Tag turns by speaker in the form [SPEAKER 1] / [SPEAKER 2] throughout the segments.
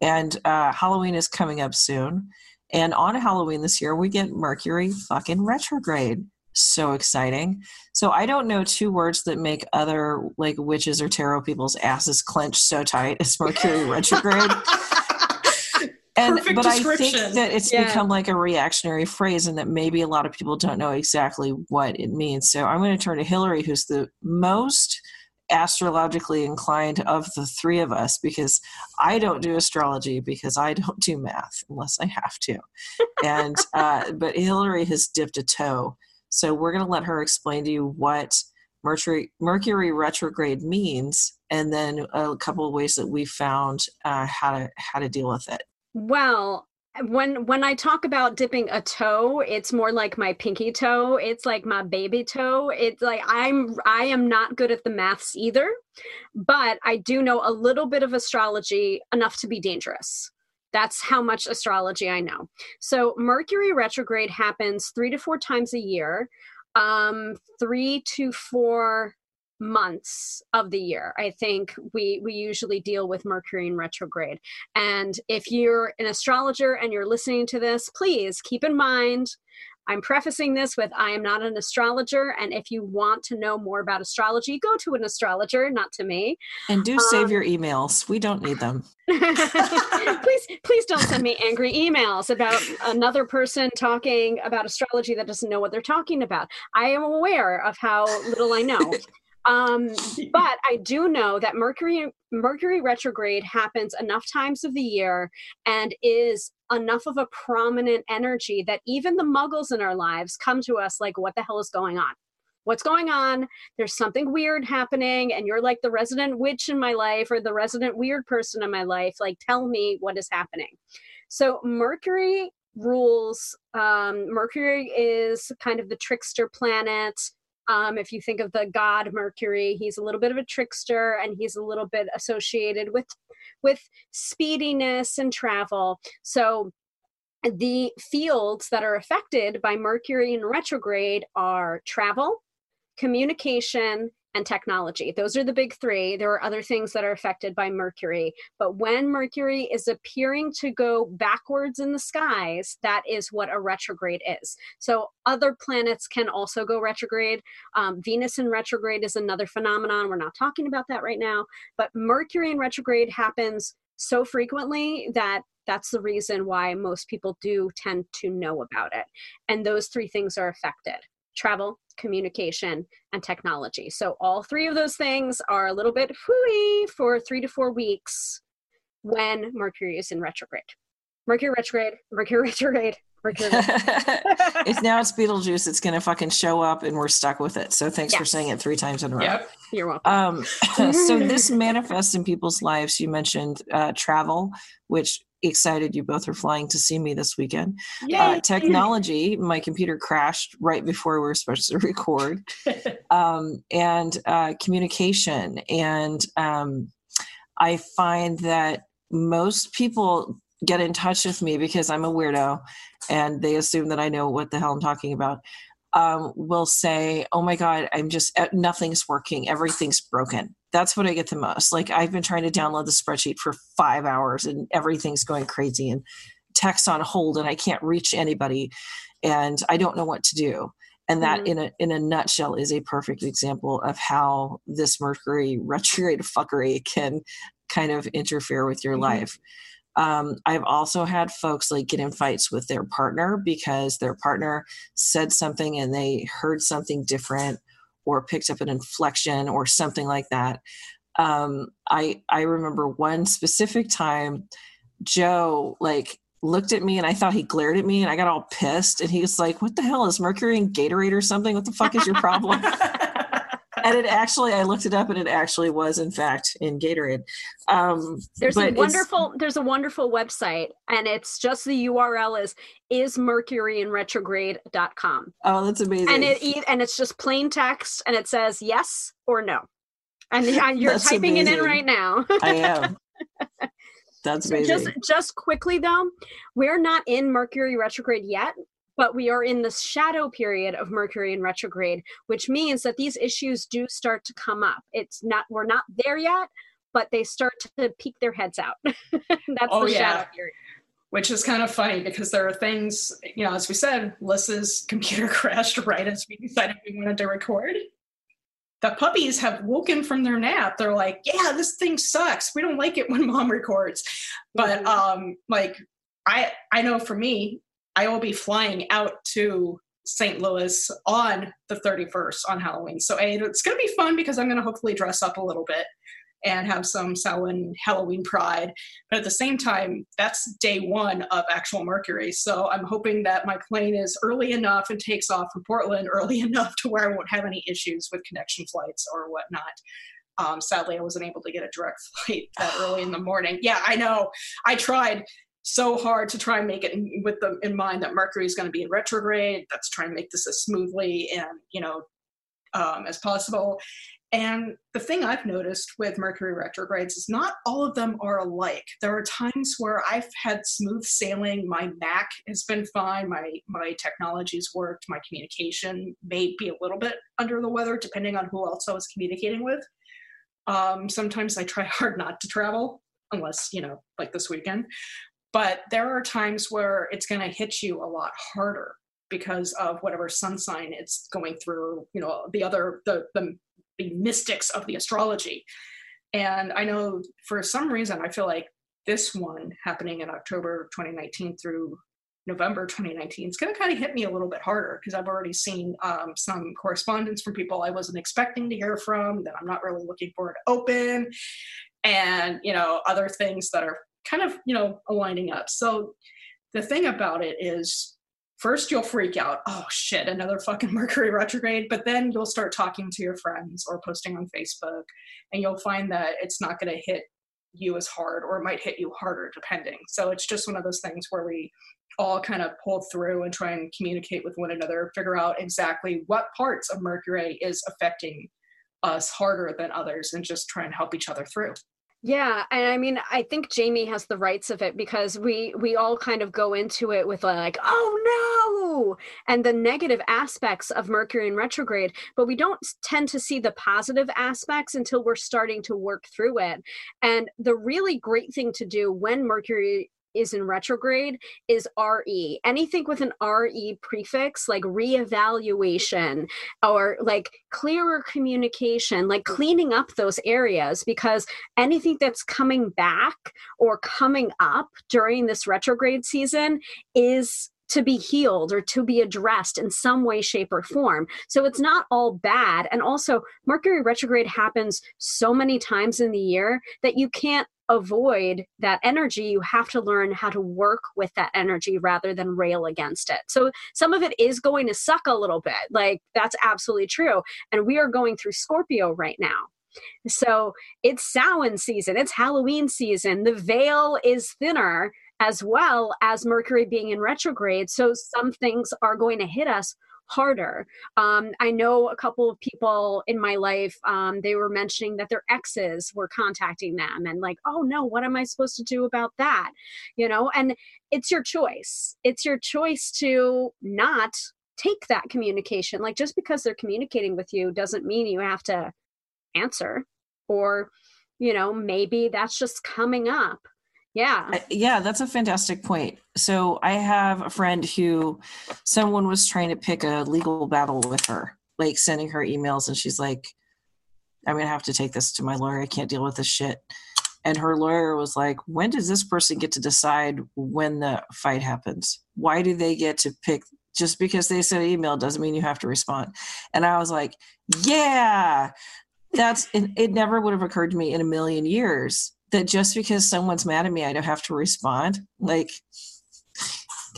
[SPEAKER 1] and uh, Halloween is coming up soon. And on Halloween this year, we get Mercury fucking retrograde. So exciting. So, I don't know two words that make other like witches or tarot people's asses clench so tight as Mercury retrograde. and
[SPEAKER 2] Perfect
[SPEAKER 1] but I think that it's
[SPEAKER 3] Yeah.
[SPEAKER 1] become like a reactionary phrase, and that maybe a lot of people don't know exactly what it means. So I'm going to turn to Hillary, who's the most astrologically inclined of the three of us, because I don't do astrology because I don't do math unless I have to, and uh, but Hillary has dipped a toe. So we're going to let her explain to you what Mercury Mercury retrograde means, and then a couple of ways that we found uh, how to how to deal with it.
[SPEAKER 3] well, when when I talk about dipping a toe, it's more like my pinky toe. It's like my baby toe. It's like I'm I am not good at the maths either, but I do know a little bit of astrology enough to be dangerous. That's how much astrology I know. So Mercury retrograde happens 3 to 4 times a year. Um 3 to 4 months of the year. I think we we usually deal with mercury in retrograde. And if you're an astrologer and you're listening to this please keep in mind i'm prefacing this with i am not an astrologer. And if you want to know more about astrology go to an astrologer not to me.
[SPEAKER 1] And do save
[SPEAKER 3] Um,
[SPEAKER 1] your emails. We don't need them.
[SPEAKER 3] please please don't send me angry emails about another person talking about astrology that doesn't know what they're talking about. I am aware of how little i know um but i do know that mercury mercury retrograde happens enough times of the year and is enough of a prominent energy that even the muggles in our lives come to us like what the hell is going on? What's going on? There's something weird happening and you're like the resident witch in my life or the resident weird person in my life. Like tell me what is happening. So mercury rules um, mercury is kind of the trickster planet um, if you think of the god mercury he's a little bit of a trickster and he's a little bit associated with with speediness and travel. So the fields that are affected by mercury in retrograde are travel communication and technology. Those are the big three. There are other things that are affected by mercury. But when mercury is appearing to go backwards in the skies that is what a retrograde is. So other planets can also go retrograde. Um, venus in retrograde is another phenomenon. We're not talking about that right now. But mercury in retrograde happens so frequently that that's the reason why most people do tend to know about it. And those three things are affected travel communication and technology so all three of those things are a little bit hooey for three to four weeks when mercury is in retrograde mercury retrograde mercury retrograde mercury retrograde.
[SPEAKER 1] it's now it's Beetlejuice. It's going to fucking show up, and we're stuck with it. So thanks for saying it three times in a row.
[SPEAKER 2] Yep.
[SPEAKER 3] you're welcome
[SPEAKER 1] Um, so this manifests in people's lives. You mentioned uh, travel, which excited you both are flying to see me this weekend. Uh, technology. My computer crashed right before we were supposed to record, um, and uh, communication. And um, I find that most people get in touch with me because I'm a weirdo, and they assume that I know what the hell I'm talking about. Um, will say, "Oh my god, I'm just uh, nothing's working. Everything's broken." That's what I get the most. Like I've been trying to download the spreadsheet for five hours, and everything's going crazy, and text on hold, and I can't reach anybody, and I don't know what to do and that
[SPEAKER 3] Mhm.
[SPEAKER 1] in a in a nutshell is a perfect example of how this mercury retrograde fuckery can kind of interfere with your
[SPEAKER 2] Mhm.
[SPEAKER 1] life um, i've also had folks like get in fights with their partner because their partner said something and they heard something different or picked up an inflection or something like that um, i i remember one specific time joe like looked at me and I thought he glared at me and I got all pissed and he was like, What the hell is Mercury in Gatorade or something? What the fuck is your problem? and it actually, I looked it up, and it actually was, in fact, in Gatorade. Um,
[SPEAKER 3] there's a wonderful, there's a wonderful website, and it's just the URL is is mercuryinretrograde.com.
[SPEAKER 1] Oh, that's amazing.
[SPEAKER 3] And it and it's just plain text, and it says yes or no. And you're typing amazing. it in right now.
[SPEAKER 1] I am. That's amazing.
[SPEAKER 3] So just just quickly though, we're not in Mercury retrograde yet, but we are in the shadow period of Mercury in retrograde, which means that these issues do start to come up. It's not we're not there yet, but they start to peek their heads out. That's oh, the shadow period.
[SPEAKER 2] Which is kind of funny because there are things, you know, as we said, Lissa's computer crashed right as we decided we wanted to record the puppies have woken from their nap they're like yeah this thing sucks we don't like it when mom records but mm-hmm. um like i i know for me i will be flying out to st louis on the 31st on halloween so it's going to be fun because i'm going to hopefully dress up a little bit and have some Samhain Halloween pride. But at the same time, that's day one of actual Mercury. So I'm hoping that my plane is early enough and takes off from Portland early enough to where I won't have any issues with connection flights or whatnot. Um, sadly, I wasn't able to get a direct flight that early in the morning. Yeah, I know. I tried so hard to try and make it with them in mind that Mercury is going to be in retrograde. That's trying to make this as smoothly and you know um, as possible. And the thing I've noticed with Mercury retrogrades is not all of them are alike. There are times where I've had smooth sailing. My Mac has been fine. My my technology's worked. My communication may be a little bit under the weather, depending on who else I was communicating with. Um, sometimes I try hard not to travel, unless you know, like this weekend. But there are times where it's going to hit you a lot harder because of whatever sun sign it's going through. You know, the other the the the mystics of the astrology. And I know for some reason, I feel like this one happening in October 2019 through November 2019 is going to kind of hit me a little bit harder because I've already seen um, some correspondence from people I wasn't expecting to hear from that I'm not really looking forward to open, and you know other things that are kind of you know aligning up. So the thing about it is first you'll freak out oh shit another fucking mercury retrograde but then you'll start talking to your friends or posting on facebook and you'll find that it's not going to hit you as hard or it might hit you harder depending so it's just one of those things where we all kind of pull through and try and communicate with one another figure out exactly what parts of mercury is affecting us harder than others and just try and help each other through
[SPEAKER 3] yeah, and I mean, I think Jamie has the rights of it because we we all kind of go into it with like, oh no, and the negative aspects of Mercury in retrograde, but we don't tend to see the positive aspects until we're starting to work through it. And the really great thing to do when Mercury is in retrograde is RE. Anything with an RE prefix, like reevaluation or like clearer communication, like cleaning up those areas, because anything that's coming back or coming up during this retrograde season is to be healed or to be addressed in some way, shape, or form. So it's not all bad. And also, Mercury retrograde happens so many times in the year that you can't avoid that energy, you have to learn how to work with that energy rather than rail against it. So some of it is going to suck a little bit. Like that's absolutely true. And we are going through Scorpio right now. So it's Samhain season, it's Halloween season. The veil is thinner as well as Mercury being in retrograde. So some things are going to hit us harder. Um, I know a couple of people in my life, um, they were mentioning that their exes were contacting them and like, oh no, what am I supposed to do about that? You know, and it's your choice. It's your choice to not take that communication. Like just because they're communicating with you doesn't mean you have to answer or, you know, maybe that's just coming up yeah.
[SPEAKER 1] Uh, yeah, that's a fantastic point. So I have a friend who someone was trying to pick a legal battle with her, like sending her emails, and she's like, I'm going to have to take this to my lawyer. I can't deal with this shit. And her lawyer was like, When does this person get to decide when the fight happens? Why do they get to pick? Just because they sent an email doesn't mean you have to respond. And I was like, Yeah, that's it, it never would have occurred to me in a million years that just because someone's mad at me, I don't have to respond. Like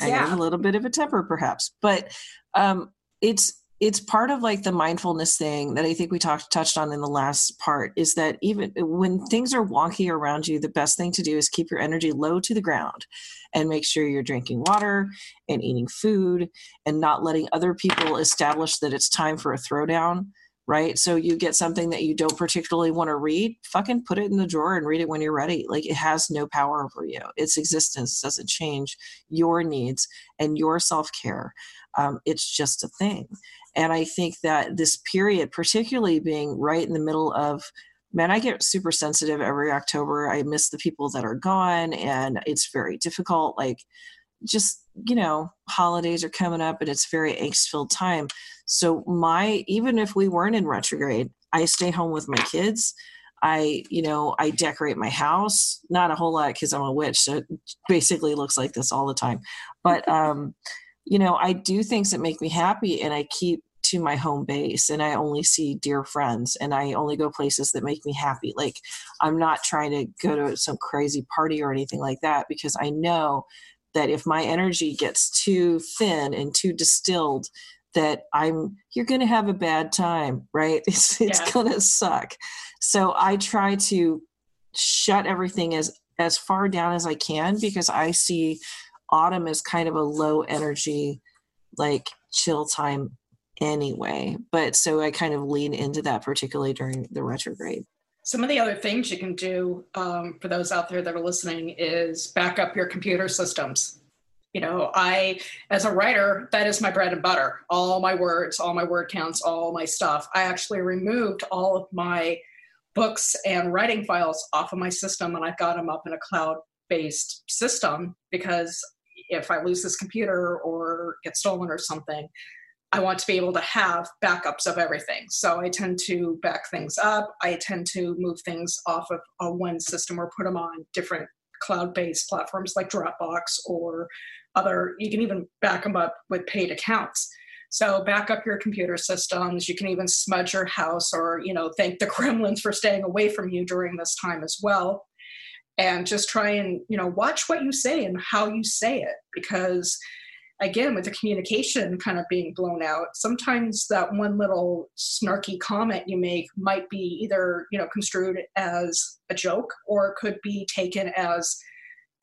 [SPEAKER 1] I have a little bit of a temper, perhaps, but um, it's it's part of like the mindfulness thing that I think we talked touched on in the last part is that even when things are wonky around you, the best thing to do is keep your energy low to the ground and make sure you're drinking water and eating food and not letting other people establish that it's time for a throwdown. Right. So you get something that you don't particularly want to read, fucking put it in the drawer and read it when you're ready. Like it has no power over you. Its existence doesn't change your needs and your self care. Um, it's just a thing. And I think that this period, particularly being right in the middle of, man, I get super sensitive every October. I miss the people that are gone, and it's very difficult. Like, just you know holidays are coming up and it's very angst filled time. So my even if we weren't in retrograde i stay home with my kids. I you know i decorate my house. Not a whole lot because i'm a witch so it basically looks like this all the time. But um you know, I do things that make me happy and I keep to my home base and I only see dear friends and I only go places that make me happy. Like I'm not trying to go to some crazy party or anything like that because I know that if my energy gets too thin and too distilled that I'm you're going to have a bad time, right? It's it's yeah. going to suck. So I try to shut everything as as far down as I can because I see autumn as kind of a low energy like chill time anyway but so i kind of lean into that particularly during the retrograde
[SPEAKER 2] some of the other things you can do um, for those out there that are listening is back up your computer systems. You know i as a writer that is my bread and butter. All my words all my word counts all my stuff. I actually removed all of my books and writing files off of my system and i've got them up in a cloud based system because if I lose this computer or get stolen or something, I want to be able to have backups of everything. So I tend to back things up. I tend to move things off of a one system or put them on different cloud based platforms like Dropbox or other, you can even back them up with paid accounts. So back up your computer systems. You can even smudge your house or, you know, thank the gremlins for staying away from you during this time as well and just try and you know watch what you say and how you say it because again with the communication kind of being blown out sometimes that one little snarky comment you make might be either you know construed as a joke or could be taken as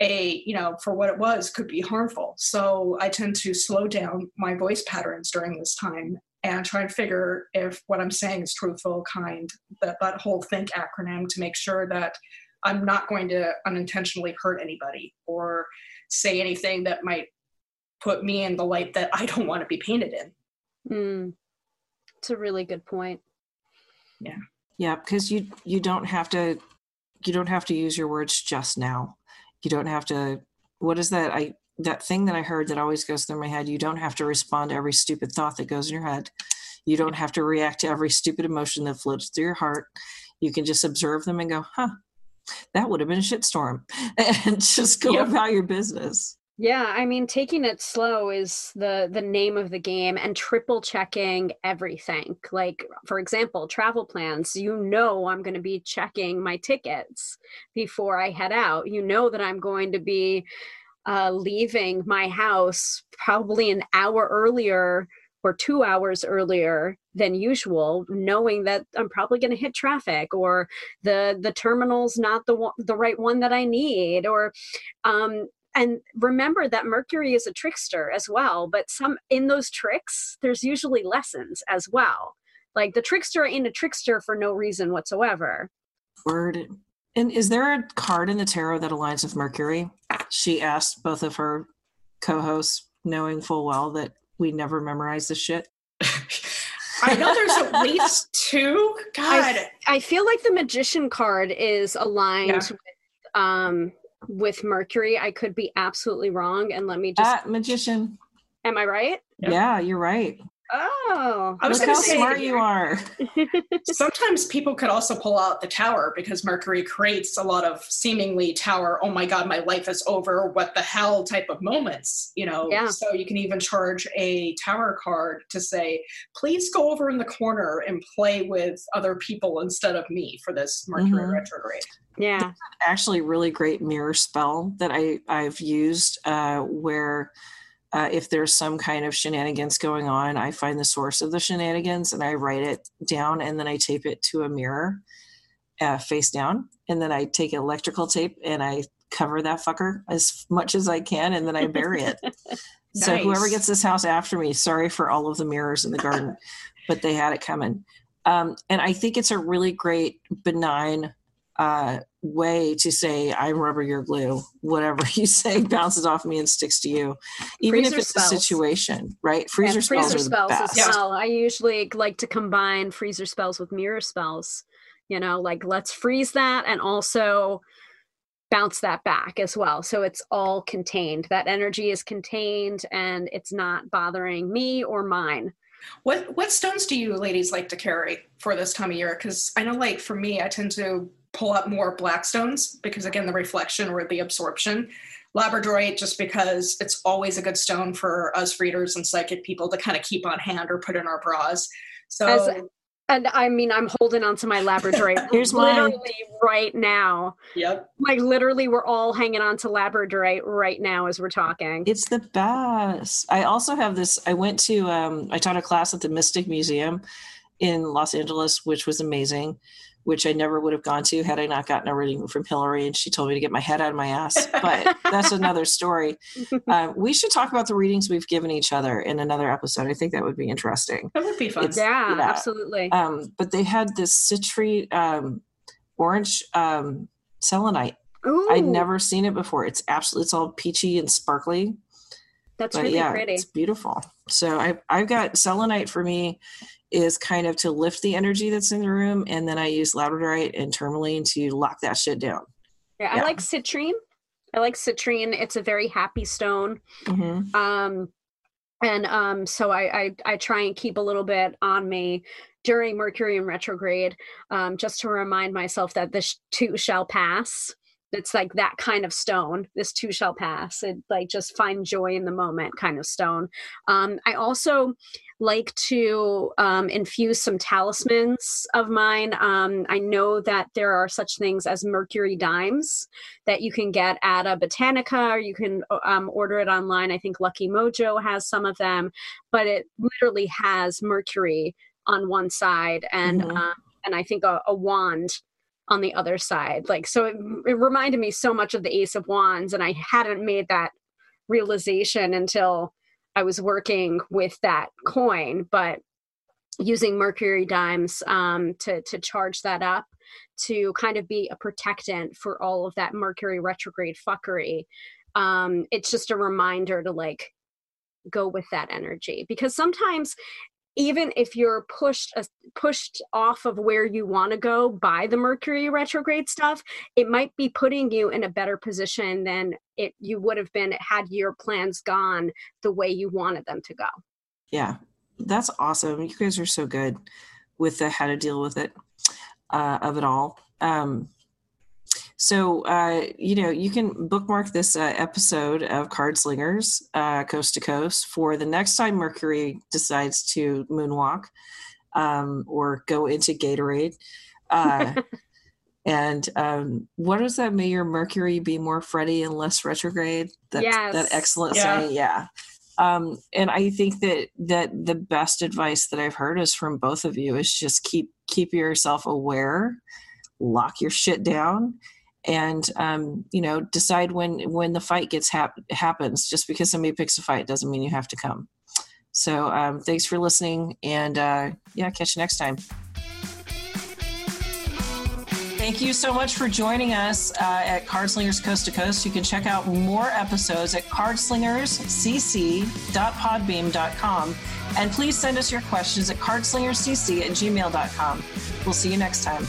[SPEAKER 2] a you know for what it was could be harmful. So i tend to slow down my voice patterns during this time and try and figure if what i'm saying is truthful kind that that whole think acronym to make sure that I'm not going to unintentionally hurt anybody or say anything that might put me in the light that I don't want to be painted in.
[SPEAKER 3] Mm. It's a really good point.
[SPEAKER 2] Yeah.
[SPEAKER 1] Yeah, because you you don't have to you don't have to use your words just now. You don't have to what is that I that thing that I heard that always goes through my head, you don't have to respond to every stupid thought that goes in your head. You don't have to react to every stupid emotion that floats through your heart. You can just observe them and go, huh, that would have been a shitstorm and just go yep. about your business
[SPEAKER 3] yeah i mean taking it slow is the the name of the game and triple checking everything. Like for example travel plans you know i'm going to be checking my tickets before i head out. You know that i'm going to be uh, leaving my house probably an hour earlier or two hours earlier than usual, knowing that I'm probably going to hit traffic or the the terminal's not the the right one that I need, or um, and remember that Mercury is a trickster as well. But some in those tricks, there's usually lessons as well. Like the trickster ain't a trickster for no reason whatsoever.
[SPEAKER 1] Word. And is there a card in the tarot that aligns with Mercury? She asked both of her co-hosts, knowing full well that we never memorize the shit.
[SPEAKER 2] I know there's at least two. God,
[SPEAKER 3] I, I, feel like the magician card is aligned yeah. with um with Mercury. I could be absolutely wrong, and let me just
[SPEAKER 1] ah, magician.
[SPEAKER 3] Am I right?
[SPEAKER 1] Yeah, you're right.
[SPEAKER 3] Oh,
[SPEAKER 1] I was Look how say, smart you are.
[SPEAKER 2] sometimes people could also pull out the tower because Mercury creates a lot of seemingly tower, oh my God, my life is over, what the hell type of moments, you know?
[SPEAKER 3] Yeah.
[SPEAKER 2] So you can even charge a tower card to say, please go over in the corner and play with other people instead of me for this Mercury mm-hmm. retrograde.
[SPEAKER 3] Yeah.
[SPEAKER 1] Actually, really great mirror spell that I, I've used uh, where uh, if there's some kind of shenanigans going on, I find the source of the shenanigans and I write it down and then I tape it to a mirror uh, face down. And then I take electrical tape and I cover that fucker as much as I can and then I bury it. nice. So whoever gets this house after me, sorry for all of the mirrors in the garden, but they had it coming. Um, and I think it's a really great, benign uh, way to say I'm rubber, you're glue. Whatever you say bounces off me and sticks to you, even freezer if it's spells. a situation, right?
[SPEAKER 3] Freezer, yeah, spells, freezer spells as well. I usually like to combine freezer spells with mirror spells. You know, like let's freeze that and also bounce that back as well. So it's all contained. That energy is contained and it's not bothering me or mine.
[SPEAKER 2] What what stones do you ladies like to carry for this time of year? Because I know, like for me, I tend to pull up more black stones because again, the reflection or the absorption. Labradorite, just because it's always a good stone for us readers and psychic people to kind of keep on hand or put in our bras. So
[SPEAKER 3] As, and I mean, I'm holding on to my Labradorite. Here's literally mine. right now.
[SPEAKER 2] Yep.
[SPEAKER 3] Like literally, we're all hanging on to Labradorite right now as we're talking.
[SPEAKER 1] It's the best. I also have this. I went to. Um, I taught a class at the Mystic Museum in Los Angeles, which was amazing which I never would have gone to had I not gotten a reading from Hillary and she told me to get my head out of my ass. But that's another story. Uh, we should talk about the readings we've given each other in another episode. I think that would be interesting.
[SPEAKER 2] That would be fun.
[SPEAKER 3] Yeah, yeah, absolutely.
[SPEAKER 1] Um, but they had this citrate um, orange um, selenite. Ooh. I'd never seen it before. It's absolutely, it's all peachy and sparkly.
[SPEAKER 3] That's but really yeah, pretty.
[SPEAKER 1] It's beautiful. So I, I've got selenite for me is kind of to lift the energy that's in the room, and then I use labradorite and tourmaline to lock that shit down.
[SPEAKER 3] Yeah, yeah. I like citrine. I like citrine. It's a very happy stone. Mm-hmm. Um, and um, so I, I I try and keep a little bit on me during Mercury in retrograde, um, just to remind myself that this too shall pass it's like that kind of stone this too shall pass it like just find joy in the moment kind of stone um, i also like to um, infuse some talismans of mine um, i know that there are such things as mercury dimes that you can get at a botanica or you can um, order it online i think lucky mojo has some of them but it literally has mercury on one side and mm-hmm. uh, and i think a, a wand on the other side. Like, so it, it reminded me so much of the Ace of Wands, and I hadn't made that realization until I was working with that coin, but using mercury dimes um, to to charge that up to kind of be a protectant for all of that mercury retrograde fuckery. Um, it's just a reminder to like go with that energy because sometimes even if you're pushed uh, pushed off of where you want to go by the mercury retrograde stuff it might be putting you in a better position than it you would have been had your plans gone the way you wanted them to go.
[SPEAKER 1] Yeah that's awesome. You guys are so good with the how to deal with it uh, of it all. Um, so, uh, you know, you can bookmark this uh, episode of Card Slingers uh, Coast to Coast for the next time Mercury decides to moonwalk um, or go into Gatorade. Uh, and um, what does that? May your Mercury be more Freddie and less retrograde. That, yes. that excellent yeah. saying. Yeah. Um, and I think that that the best advice that I've heard is from both of you is just keep keep yourself aware, lock your shit down, and um, you know decide when when the fight gets hap- happens just because somebody picks a fight doesn't mean you have to come so um, thanks for listening and uh, yeah catch you next time Thank you so much for joining us uh, at Cardslingers Coast to Coast. You can check out more episodes at cardslingerscc.podbean.com. And please send us your questions at cardslingerscc at gmail.com. We'll see you next time.